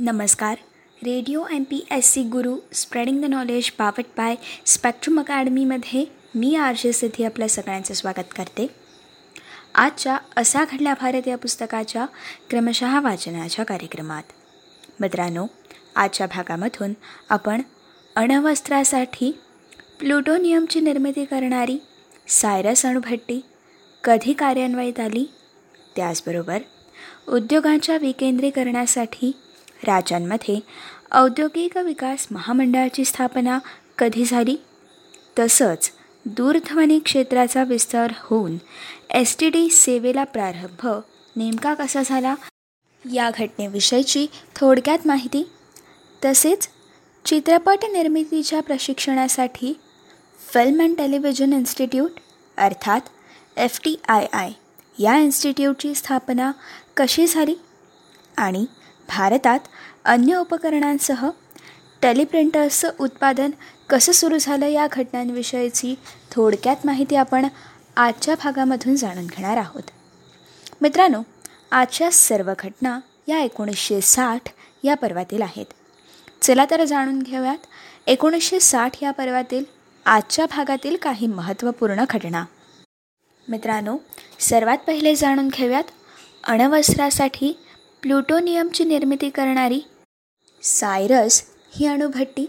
नमस्कार. Radio M P S C Guru spreading the knowledge बावट by Spectrum अकॅडमीमध्ये मी R J Siddhi आपल्या सगळ्यांचं स्वागत करते. आजच्या असा घडल्या भारत या पुस्तकाच्या क्रमशः वाचनाच्या कार्यक्रमात. मित्रांनो आजच्या भागामधून आपण अणवस्त्रासाठी प्लुटोनियमची निर्मिती करणारी सायरस अणुभट्टी कधी कार्यान्वयित आली? त्याचबरोबर उद्योगांच्या विकेंद्रीकरणासाठी राज्यांमध्ये औद्योगिक विकास महामंडळाची स्थापना कधी झाली? तसंच दूरध्वनी क्षेत्राचा विस्तार होऊन एस टी डी सेवेला प्रारंभ नेमका कसा झाला? या घटनेविषयीची थोडक्यात माहिती. तसेच चित्रपट निर्मितीच्या प्रशिक्षणासाठी फिल्म अँड टेलिव्हिजन इन्स्टिट्यूट अर्थात एफ टी आय आय या इन्स्टिट्यूटची स्थापना कशी झाली? आणि भारतात अन्य उपकरणांसह टेलिप्रिंटर्सचं उत्पादन कसं सुरू झालं या घटनांविषयीची थोडक्यात माहिती आपण आजच्या भागामधून जाणून घेणार आहोत. मित्रांनो आजच्या सर्व घटना या एकोणीसशे साठ या पर्वातील आहेत. चला तर जाणून घेऊयात. एकोणीसशे साठ या पर्वातील आजच्या भागातील काही महत्त्वपूर्ण घटना. मित्रांनो सर्वात पहिले जाणून घेऊयात. अणवस्त्रासाठी प्लुटोनियमची निर्मिती करणारी सायरस ही अणुभट्टी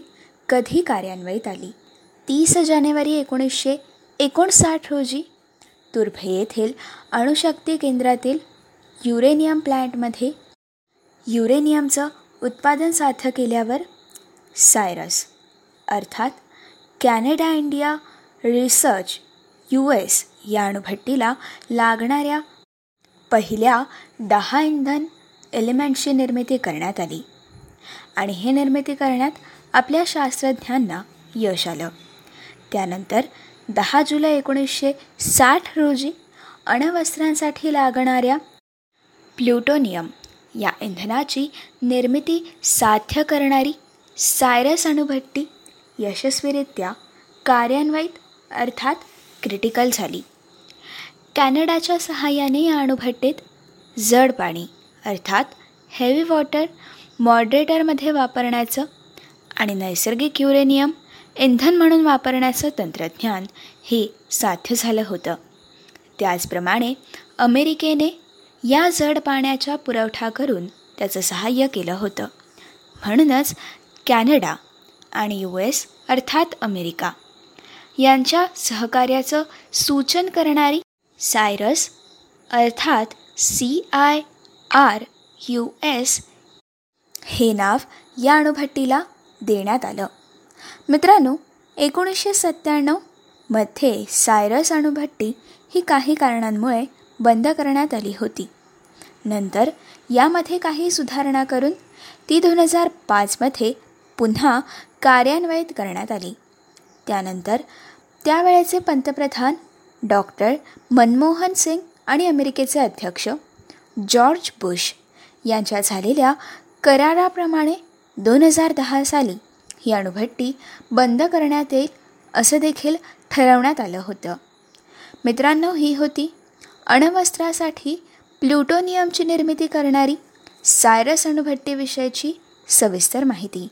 कधी कार्यान्वयित आली? तीस जानेवारी एकोणीसशे एकोणसाठ रोजी तुर्भे येथील अणुशक्ती केंद्रातील युरेनियम प्लॅन्टमध्ये युरेनियमचं उत्पादन साध्य केल्यावर सायरस अर्थात Canada India research U S या अणुभट्टीला लागणाऱ्या पहिल्या दहा इंधन एलिमेंट्सची निर्मिती करण्यात आली. आणि हे निर्मिती करण्यात आपल्या शास्त्रज्ञांना यश आलं. त्यानंतर दहा जुलै एकोणीसशे साठ रोजी अणवस्त्रांसाठी लागणाऱ्या प्लुटोनियम या इंधनाची निर्मिती साध्य करणारी सायरस अणुभट्टी यशस्वीरित्या कार्यान्वित अर्थात क्रिटिकल झाली. कॅनडाच्या सहाय्याने या अणुभट्टीत जड पाणी अर्थात हेवी वॉटर मॉडरेटरमध्ये वापरण्याचं आणि नैसर्गिक युरेनियम इंधन म्हणून वापरण्याचं तंत्रज्ञान हे साध्य झालं होतं. त्याचप्रमाणे अमेरिकेने या जड पाण्याचा पुरवठा करून त्याचं सहाय्य केलं होतं. म्हणूनच कॅनडा आणि यू एस अर्थात अमेरिका यांच्या सहकार्याचं सूचन करणारी सायरस अर्थात C I R U S हे नाव या अणुभट्टीला देण्यात आलं. मित्रांनो एकोणीसशे सत्त्याण्णवमध्ये सायरस अणुभट्टी ही काही कारणांमुळे बंद करण्यात आली होती. नंतर यामध्ये काही सुधारणा करून ती दोन हजार पाचमध्ये पुन्हा कार्यान्वयित करण्यात आली. त्यानंतर त्यावेळेचे पंतप्रधान डॉक्टर मनमोहन सिंग आणि अमेरिकेचे अध्यक्ष जॉर्ज बुश यांच्या झालेल्या कराराप्रमाणे दोन हजार दहा साली ही अणुभट्टी बंद करण्यात येईल असं देखील ठरवण्यात आलं होतं. मित्रांनो ही होती अणवस्त्रासाठी प्लुटोनियमची निर्मिती करणारी सायरस अणुभट्टीविषयीची सविस्तर माहिती.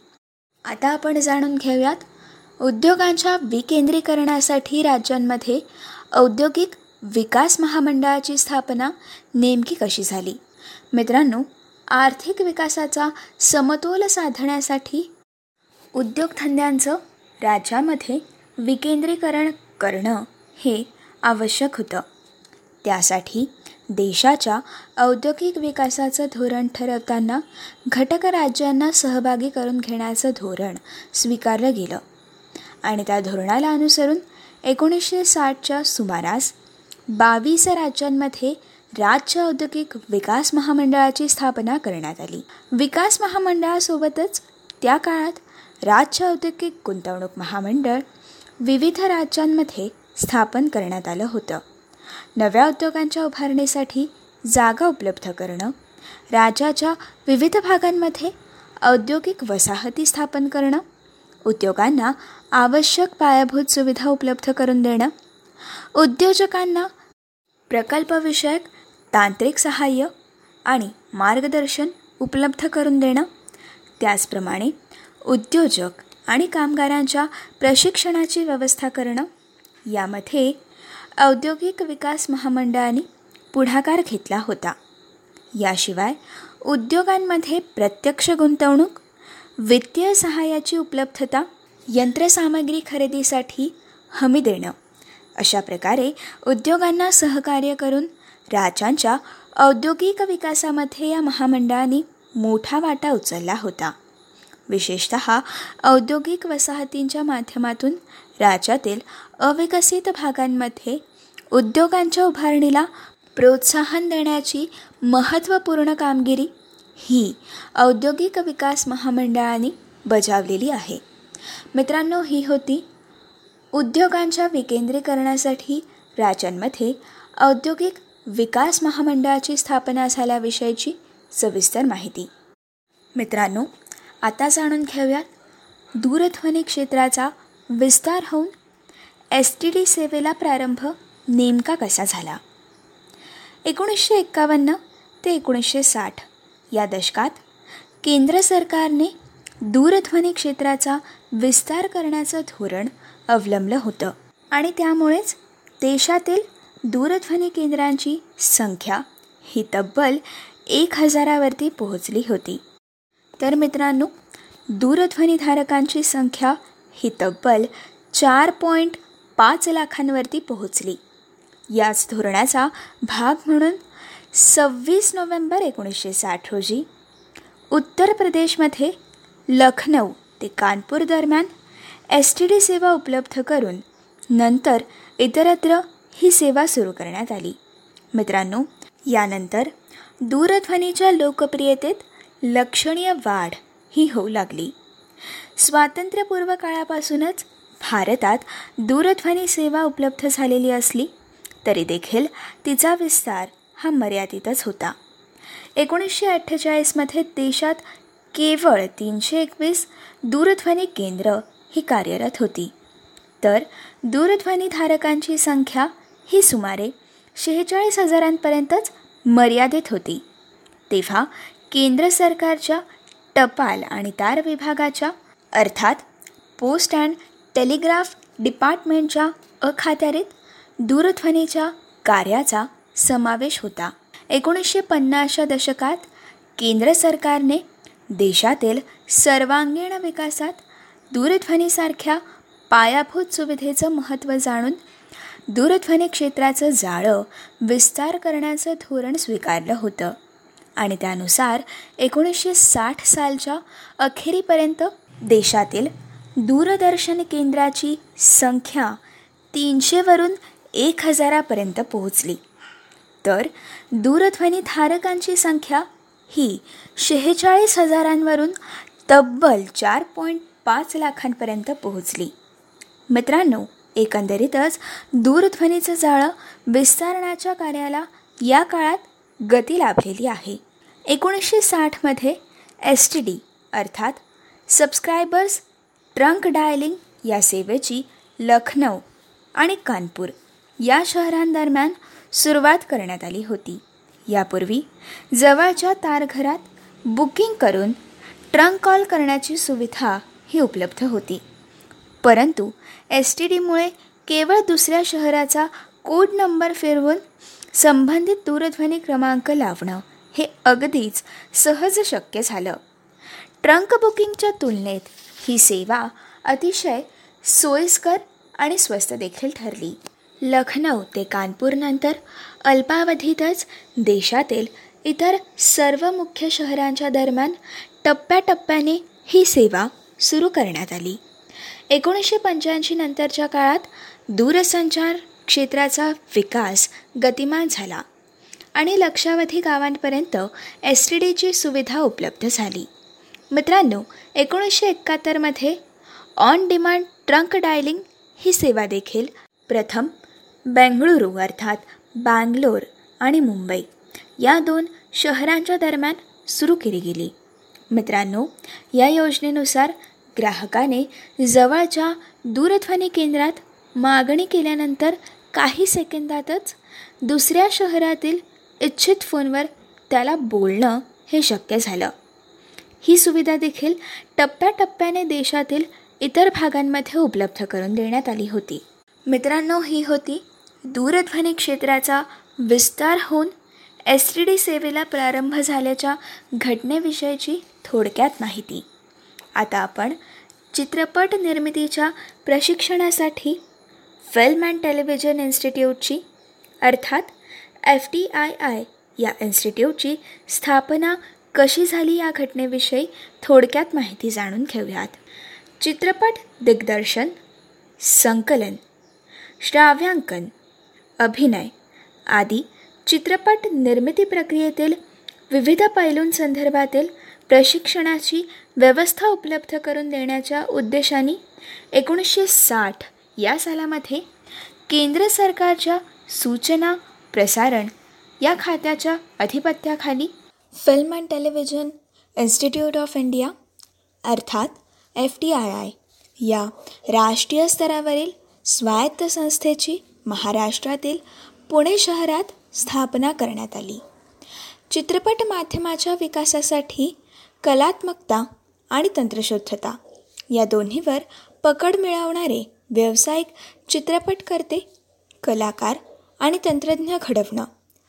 आता आपण जाणून घेऊयात उद्योगांच्या विकेंद्रीकरणासाठी राज्यांमध्ये औद्योगिक विकास महामंडळाची स्थापना नेमकी कशी झाली? मित्रांनो आर्थिक विकासाचा समतोल साधण्यासाठी उद्योगधंद्यांचं राज्यामध्ये विकेंद्रीकरण करणं हे आवश्यक होतं. त्यासाठी देशाच्या औद्योगिक विकासाचं धोरण ठरवताना घटक राज्यांना सहभागी करून घेण्याचं धोरण स्वीकारलं गेलं. आणि त्या धोरणाला अनुसरून एकोणीसशे साठच्या सुमारास बावीस राज्यांमध्ये राज्य औद्योगिक विकास महामंडळाची स्थापना करण्यात आली. विकास महामंडळासोबतच त्या काळात राज्य औद्योगिक गुंतवणूक महामंडळ विविध राज्यांमध्ये स्थापन करण्यात आलं होतं. नव्या उद्योगांच्या उभारणीसाठी जागा उपलब्ध करणं राज्याच्या विविध भागांमध्ये औद्योगिक वसाहती स्थापन करणं उद्योगांना आवश्यक पायाभूत सुविधा उपलब्ध करून देणं उद्योजकांना प्रकल्पविषयक तांत्रिक सहाय्य आणि मार्गदर्शन उपलब्ध करून देणं. त्याचप्रमाणे उद्योजक आणि कामगारांच्या प्रशिक्षणाची व्यवस्था करणं. यामध्ये औद्योगिक विकास महामंडळाने पुढाकार घेतला होता. याशिवाय उद्योगांमध्ये प्रत्यक्ष गुंतवणूक वित्तीय सहाय्याची उपलब्धता यंत्रसामग्री खरेदीसाठी हमी देणं. अशा प्रकारे उद्योगांना सहकार्य करून राज्यांच्या औद्योगिक विकासामध्ये या महामंडळाने मोठा वाटा उचलला होता. विशेषत औद्योगिक वसाहतींच्या माध्यमातून राज्यातील अविकसित भागांमध्ये उद्योगांच्या उभारणीला प्रोत्साहन देण्याची महत्त्वपूर्ण कामगिरी ही औद्योगिक विकास महामंडळाने बजावलेली आहे. मित्रांनो ही होती उद्योगांच्या विकेंद्रीकरणासाठी राज्यांमध्ये औद्योगिक विकास महामंडळाची स्थापना झाल्याविषयीची सविस्तर माहिती. मित्रांनो आता जाणून घेऊयात दूरध्वनी क्षेत्राचा विस्तार होऊन एस टी डी सेवेला प्रारंभ नेमका कसा झाला? एकोणीसशे एक्कावन्न ते एकोणीसशे साठ या दशकात केंद्र सरकारने दूरध्वनी क्षेत्राचा विस्तार करण्याचं धोरण अवलंबलं होतं. आणि त्यामुळेच देशातील दूरध्वनी केंद्रांची संख्या ही तब्बल एक हजारावरती पोहोचली होती. तर मित्रांनो दूरध्वनीधारकांची संख्या ही तब्बल चार पॉईंट पाच लाखांवरती पोहोचली. याच धोरणाचा भाग म्हणून सव्वीस नोव्हेंबर एकोणीसशे साठ रोजी उत्तर प्रदेशमध्ये लखनौ ते कानपूर दरम्यान एस टी डी सेवा उपलब्ध करून नंतर इतरत्र ही सेवा सुरू करण्यात आली. मित्रांनो यानंतर दूरध्वनीच्या लोकप्रियतेत लक्षणीय वाढ ही होऊ लागली. स्वातंत्र्यपूर्व काळापासूनच भारतात दूरध्वनी सेवा उपलब्ध झालेली असली तरी देखील तिचा विस्तार हा मर्यादितच होता. एकोणीसशे अठ्ठेचाळीसमध्ये देशात केवळ तीनशे एकवीस दूरध्वनी केंद्र ही कार्यरत होती. तर दूरध्वनीधारकांची संख्या ही सुमारे शेहेचाळीस हजारांपर्यंतच मर्यादित होती. तेव्हा केंद्र सरकारच्या टपाल आणि तार विभागाच्या अर्थात पोस्ट अँड टेलिग्राफ डिपार्टमेंटच्या अखात्यारीत दूरध्वनीच्या कार्याचा समावेश होता. एकोणीसशे पन्नासच्या दशकात केंद्र सरकारने देशातील सर्वांगीण विकासात दूरध्वनीसारख्या पायाभूत सुविधेचं महत्त्व जाणून दूरध्वनी क्षेत्राचं जाळं विस्तार करण्याचं धोरण स्वीकारलं होतं. आणि त्यानुसार एकोणीसशे साठ सालच्या अखेरीपर्यंत देशातील दूरदर्शन केंद्राची संख्या तीनशेवरून एक हजारापर्यंत पोहोचली. तर दूरध्वनी धारकांची संख्या ही शेहेचाळीस हजारांवरून तब्बल चार पॉईंट पाच लाखांपर्यंत पोहोचली. मित्रांनो एकंदरीतच दूरध्वनीचं जाळं विस्तारण्याच्या कार्याला या काळात गती लाभलेली आहे. एकोणीसशे साठमध्ये एस टी डी अर्थात सबस्क्रायबर्स ट्रंक डायलिंग या सेवेची लखनौ आणि कानपूर या शहरांदरम्यान सुरुवात करण्यात आली होती. यापूर्वी जवळच्या तारघरात बुकिंग करून ट्रंक कॉल करण्याची सुविधा ही उपलब्ध होती. परंतु एस टी डीमुळे केवळ दुसऱ्या शहराचा कोड नंबर फिरवून संबंधित दूरध्वनी क्रमांक लावणं हे अगदीच सहज शक्य झालं. ट्रंक बुकिंगच्या तुलनेत ही सेवा अतिशय सोयीस्कर आणि स्वस्त देखील ठरली. लखनौ ते कानपूरनंतर अल्पावधीतच देशातील इतर सर्व मुख्य शहरांच्या दरम्यान टप्प्याटप्प्याने ही सेवा सुरू करण्यात आली. एकोणीसशे पंच्याऐंशी नंतरच्या काळात दूरसंचार क्षेत्राचा विकास गतिमान झाला आणि लक्षावधी गावांपर्यंत एस टी डीची सुविधा उपलब्ध झाली. मित्रांनो एकोणीसशे एकाहत्तरमध्ये ऑन डिमांड ट्रंक डायलिंग ही सेवा देखील प्रथम बेंगळुरू अर्थात बँगलोर आणि मुंबई या दोन शहरांच्या दरम्यान सुरू केली गेली. मित्रांनो या योजनेनुसार ग्राहकाने जवळच्या दूरध्वनी केंद्रात मागणी केल्यानंतर काही सेकंदातच दुसऱ्या शहरातील इच्छित फोनवर त्याला बोलणं हे शक्य झालं. ही सुविधा देखील टप्प्याटप्प्याने देशातील इतर भागांमध्ये उपलब्ध करून देण्यात आली होती. मित्रांनो ही होती दूरध्वनी क्षेत्राचा विस्तार होऊन एस टी डी सेवेला प्रारंभ झाल्याच्या घटनेविषयीची थोडक्यात माहिती. आता आपण चित्रपट निर्मितीच्या प्रशिक्षणासाठी फिल्म अँड टेलिव्हिजन इन्स्टिट्यूटची अर्थात एफ टी आय आय या इन्स्टिट्यूटची स्थापना कशी झाली या घटनेविषयी थोडक्यात माहिती जाणून घेऊयात. चित्रपट दिग्दर्शन संकलन श्राव्यांकन अभिनय आदी चित्रपट निर्मिती प्रक्रियेतील विविध पैलूंसंदर्भातील प्रशिक्षणाची व्यवस्था उपलब्ध करून देण्याच्या उद्देशाने एकोणीसशे साठ या सालामध्ये केंद्र सरकारच्या सूचना प्रसारण या खात्याच्या अधिपत्याखाली film and television institute of India अर्थात एफ टी आय आय या राष्ट्रीय स्तरावरील स्वायत्त संस्थेची महाराष्ट्रातील पुणे शहरात स्थापना करण्यात आली. चित्रपट माध्यमाच्या विकासासाठी कलात्मकता आणि तंत्रशुद्धता या दोन्हीवर पकड मिळवणारे व्यावसायिक चित्रपटकर्ते कलाकार आणि तंत्रज्ञ घडवणं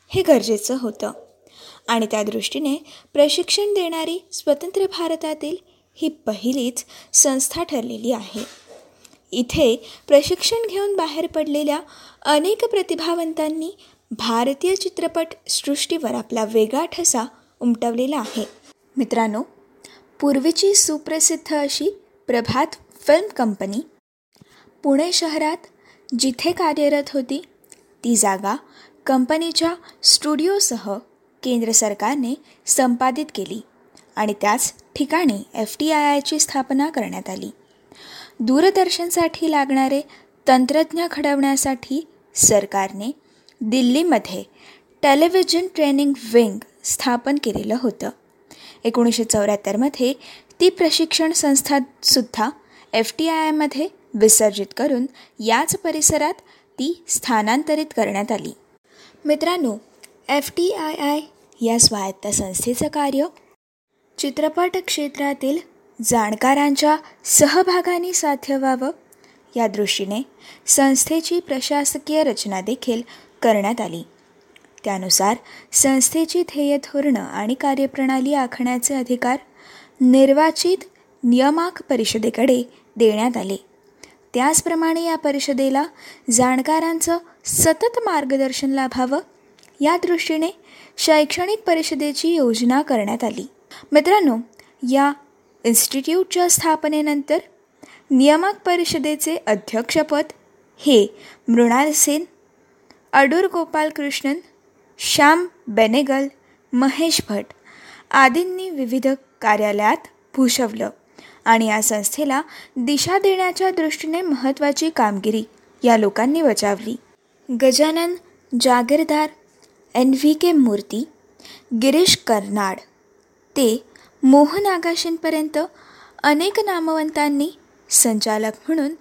हे गरजेचं होतं. आणि त्या दृष्टीने प्रशिक्षण देणारी स्वतंत्र भारतातील ही पहिलीच संस्था ठरलेली आहे. इथे प्रशिक्षण घेऊन बाहेर पडलेल्या अनेक प्रतिभावंतांनी भारतीय चित्रपट सृष्टीवर आपला वेगळा ठसा उमटवलेला आहे. मित्रांनो पूर्वीची सुप्रसिद्ध अशी प्रभात फिल्म कंपनी पुणे शहरात जिथे कार्यरत होती ती जागा कंपनीच्या स्टुडिओसह केंद्र सरकारने संपादित केली आणि त्याच ठिकाणी एफ टी आय आयची स्थापना करण्यात आली. दूरदर्शनसाठी लागणारे तंत्रज्ञ घडवण्यासाठी सरकारने दिल्लीमध्ये टेलिव्हिजन ट्रेनिंग विंग स्थापन केलेलं होतं. एकोणीसशे चौऱ्याहत्तरमध्ये ती प्रशिक्षण संस्थासुद्धा एफ टी आय आयमध्ये विसर्जित करून याच परिसरात ती स्थानांतरित करण्यात आली. मित्रांनो एफ टी आय आय या स्वायत्त संस्थेचं कार्य चित्रपट क्षेत्रातील जाणकारांच्या सहभागाने साध्य व्हावं. या दृष्टीने संस्थेची प्रशासकीय रचना देखील करण्यात आली. त्यानुसार संस्थेची ध्येय धोरणं आणि कार्यप्रणाली आखण्याचे अधिकार निर्वाचित नियमाक परिषदेकडे देण्यात आले. त्याचप्रमाणे या परिषदेला जाणकारांचं सतत मार्गदर्शन लाभावं या दृष्टीने शैक्षणिक परिषदेची योजना करण्यात आली. मित्रांनो या इन्स्टिट्यूटच्या स्थापनेनंतर नियामक परिषदेचे अध्यक्षपद हे मृणाल सेन अडूर गोपालकृष्णन श्याम बेनेगल महेश भट आदींनी विविध कार्यालयात भूषवलं आणि या संस्थेला दिशा देण्याच्या दृष्टीने महत्त्वाची कामगिरी या लोकांनी बजावली. Gajanan Jagirdar N V K Murthy Girish Karnad ते मोहन आगाशींपर्यंत अनेक नामवंतांनी संचालक म्हणून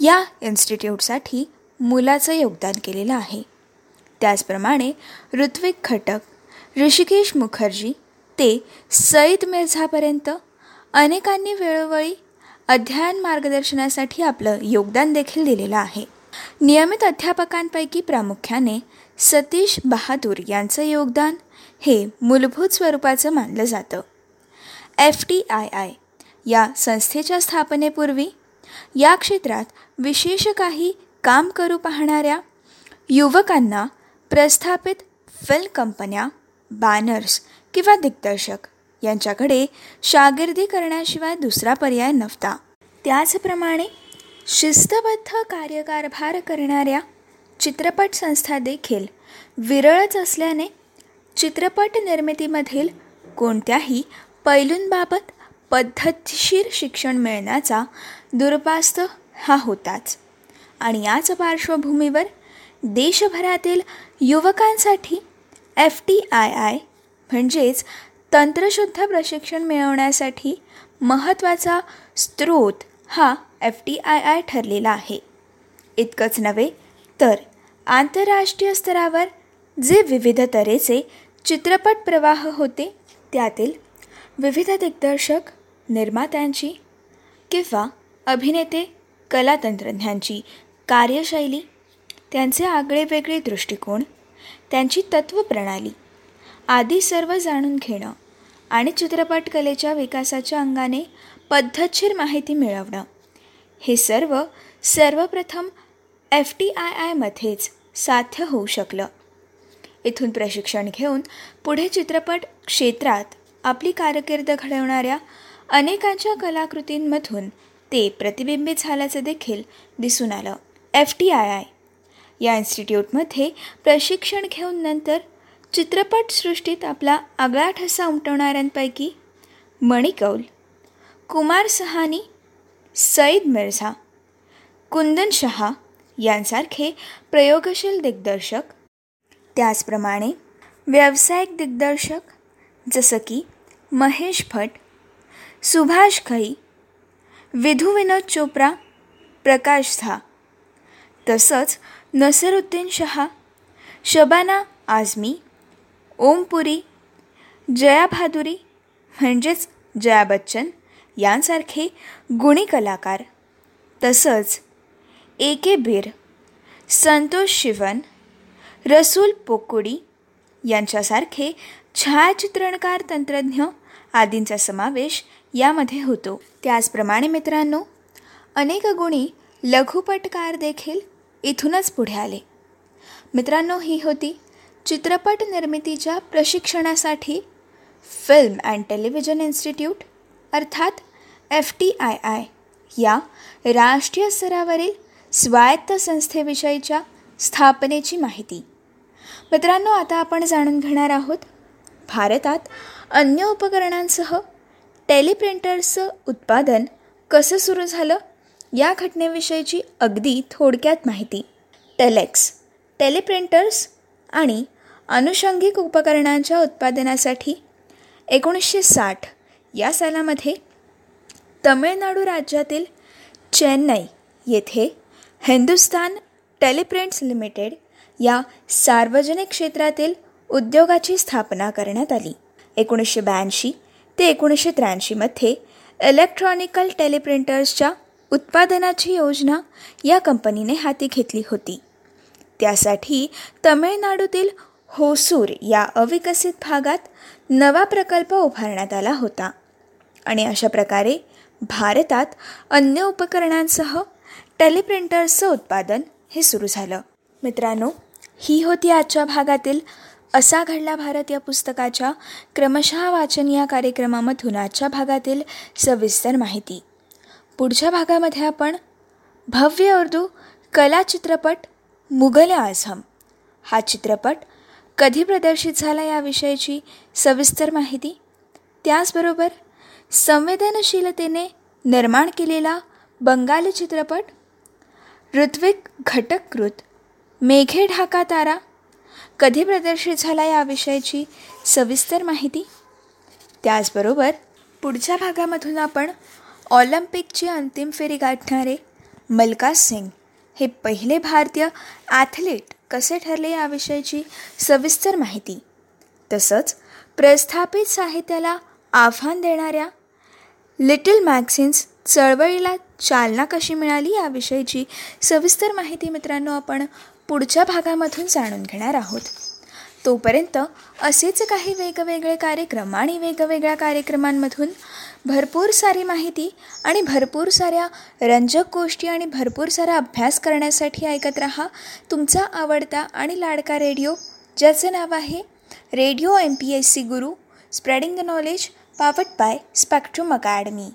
या इन्स्टिट्यूटसाठी मुलाचं योगदान केलेलं आहे. त्याचप्रमाणे ऋत्विक खटक ऋषिकेश मुखर्जी ते सईद मिर्झापर्यंत अनेकांनी वेळोवेळी अध्ययन मार्गदर्शनासाठी आपलं योगदान देखील दिलेलं आहे. नियमित अध्यापकांपैकी प्रामुख्याने सतीश बहादूर यांचं योगदान हे मूलभूत स्वरूपाचं मानलं जातं. एफ टी आय आय या संस्थेच्या स्थापनेपूर्वी या क्षेत्रात विशेष काही काम करू पाहणाऱ्या युवकांना प्रस्थापित फिल्म कंपन्या बॅनर्स किंवा दिग्दर्शक यांच्याकडे शागिर्दी करण्याशिवाय दुसरा पर्याय नव्हता. त्याचप्रमाणे शिस्तबद्ध कार्यकारभार करणाऱ्या चित्रपट संस्था देखील विरळच असल्याने चित्रपट निर्मितीमधील कोणत्याही पैलूंबाबत पद्धतशीर शिक्षण मिळण्याचा दुर्पास्त हा होताच. आणि याच पार्श्वभूमीवर देशभरातील युवकांसाठी एफ टी आय आय म्हणजेच तंत्रशुद्ध प्रशिक्षण मिळवण्यासाठी महत्त्वाचा स्रोत हा एफ टी आय आय ठरलेला आहे. इतकंच नव्हे तर आंतरराष्ट्रीय स्तरावर जे विविध तऱ्हेचे चित्रपट प्रवाह होते त्यातील विविध दिग्दर्शक निर्मात्यांची किंवा अभिनेते कलातंत्रज्ञांची कार्यशैली त्यांचे आगळेवेगळे दृष्टिकोन त्यांची तत्त्वप्रणाली आदी सर्व जाणून घेणं आणि चित्रपट कलेच्या विकासाच्या अंगाने पद्धतशीर माहिती मिळवणं हे सर्व सर्वप्रथम एफ टी आय आयमध्येच साध्य होऊ शकलं. इथून प्रशिक्षण घेऊन पुढे चित्रपट क्षेत्रात आपली कारकीर्द घडवणाऱ्या अनेकांच्या कलाकृतींमधून ते प्रतिबिंबित झाल्याचं देखील दिसून आलं. एफ टी आय आय या इन्स्टिट्यूटमध्ये प्रशिक्षण घेऊन नंतर चित्रपटसृष्टीत आपला आगळा ठसा उमटवणाऱ्यांपैकी मणिकौल कुमार सहानी सईद मिर्झा कुंदन शहा यांसारखे प्रयोगशील दिग्दर्शक. त्याचप्रमाणे व्यावसायिक दिग्दर्शक जसं की महेश भट सुभाष खई विधू विनोद चोप्रा प्रकाश झा तसंच नसरुद्दीन शहा शबाना आझमी ओमपुरी जया भादुरी म्हणजेच जया बच्चन यांसारखे गुणी कलाकार. तसंच ए के बीर संतोष शिवन रसूल पोकुडी यांच्यासारखे छायाचित्रणकार तंत्रज्ञ आदींचा समावेश यामध्ये होतो. त्याचप्रमाणे मित्रांनो अनेक गुणी लघुपटकार देखील इथूनच पुढे आले. मित्रांनो ही होती चित्रपट निर्मितीच्या प्रशिक्षणासाठी फिल्म अँड टेलिव्हिजन इन्स्टिट्यूट अर्थात एफ टी आय आय या राष्ट्रीय स्तरावरील स्वायत्त संस्थेविषयीच्या स्थापनेची माहिती. मित्रांनो आता आपण जाणून घेणार आहोत भारतात अन्य उपकरणांसह टेलिप्रिंटर्सचं उत्पादन कसं सुरू झालं? या घटनेविषयीची अगदी थोडक्यात माहिती. टेलेक्स टेलिप्रिंटर्स आणि अनुषंगिक उपकरणांच्या उत्पादनासाठी एकोणीसशे साठ या सालामध्ये तमिळनाडू राज्यातील चेन्नई येथे हिंदुस्तान टेलिप्रिंट्स लिमिटेड या सार्वजनिक क्षेत्रातील उद्योगाची स्थापना करण्यात आली. एकोणीसशे ब्याऐंशी ते एकोणीसशे त्र्याऐंशीमध्ये इलेक्ट्रॉनिकल टेलिप्रिंटर्सच्या उत्पादनाची योजना या कंपनीने हाती घेतली होती. त्यासाठी तमिळनाडूतील होसूर या अविकसित भागात नवा प्रकल्प उभारण्यात आला होता आणि अशा प्रकारे भारतात अन्य उपकरणांसह टेलिप्रिंटर्सचं उत्पादन हे सुरू झालं. मित्रांनो ही होती आजच्या भागातील असा घडला भारत या पुस्तकाच्या क्रमशः वाचन या कार्यक्रमामधून आजच्या भागातील सविस्तर माहिती. पुढच्या भागामध्ये आपण भव्य उर्दू कला चित्रपट मुघल आझम. हा चित्रपट कधी प्रदर्शित झाला याविषयीची सविस्तर माहिती? त्याचबरोबर संवेदनशीलतेने निर्माण केलेला बंगाली चित्रपट ऋत्विक घटककृत मेघे ढाका तारा कधी प्रदर्शित झाला याविषयीची सविस्तर माहिती? त्याचबरोबर पुढच्या भागामधून आपण ऑलिम्पिकची अंतिम फेरी गाठणारे मलका सिंग हे पहिले भारतीय ॲथलीट कसे ठरले याविषयीची सविस्तर माहिती. तसंच प्रस्थापित साहित्याला आव्हान देणाऱ्या लिटिल मॅगझिन्स चळवळीला चालना कशी मिळाली याविषयीची सविस्तर माहिती मित्रांनो आपण पुढच्या भागामधून जाणून घेणार आहोत. तोपर्यंत असेच काही वेगवेगळे कार्यक्रम आणि वेगवेगळ्या कार्यक्रमांमधून भरपूर सारी माहिती आणि भरपूर साऱ्या रंजक गोष्टी आणि भरपूर सारा अभ्यास करण्यासाठी ऐकत रहा. तुमचा आवडता आणि लाडका रेडिओ ज्याचं नाव आहे radio M P S C Guru spreading the knowledge powered by Spectrum academy.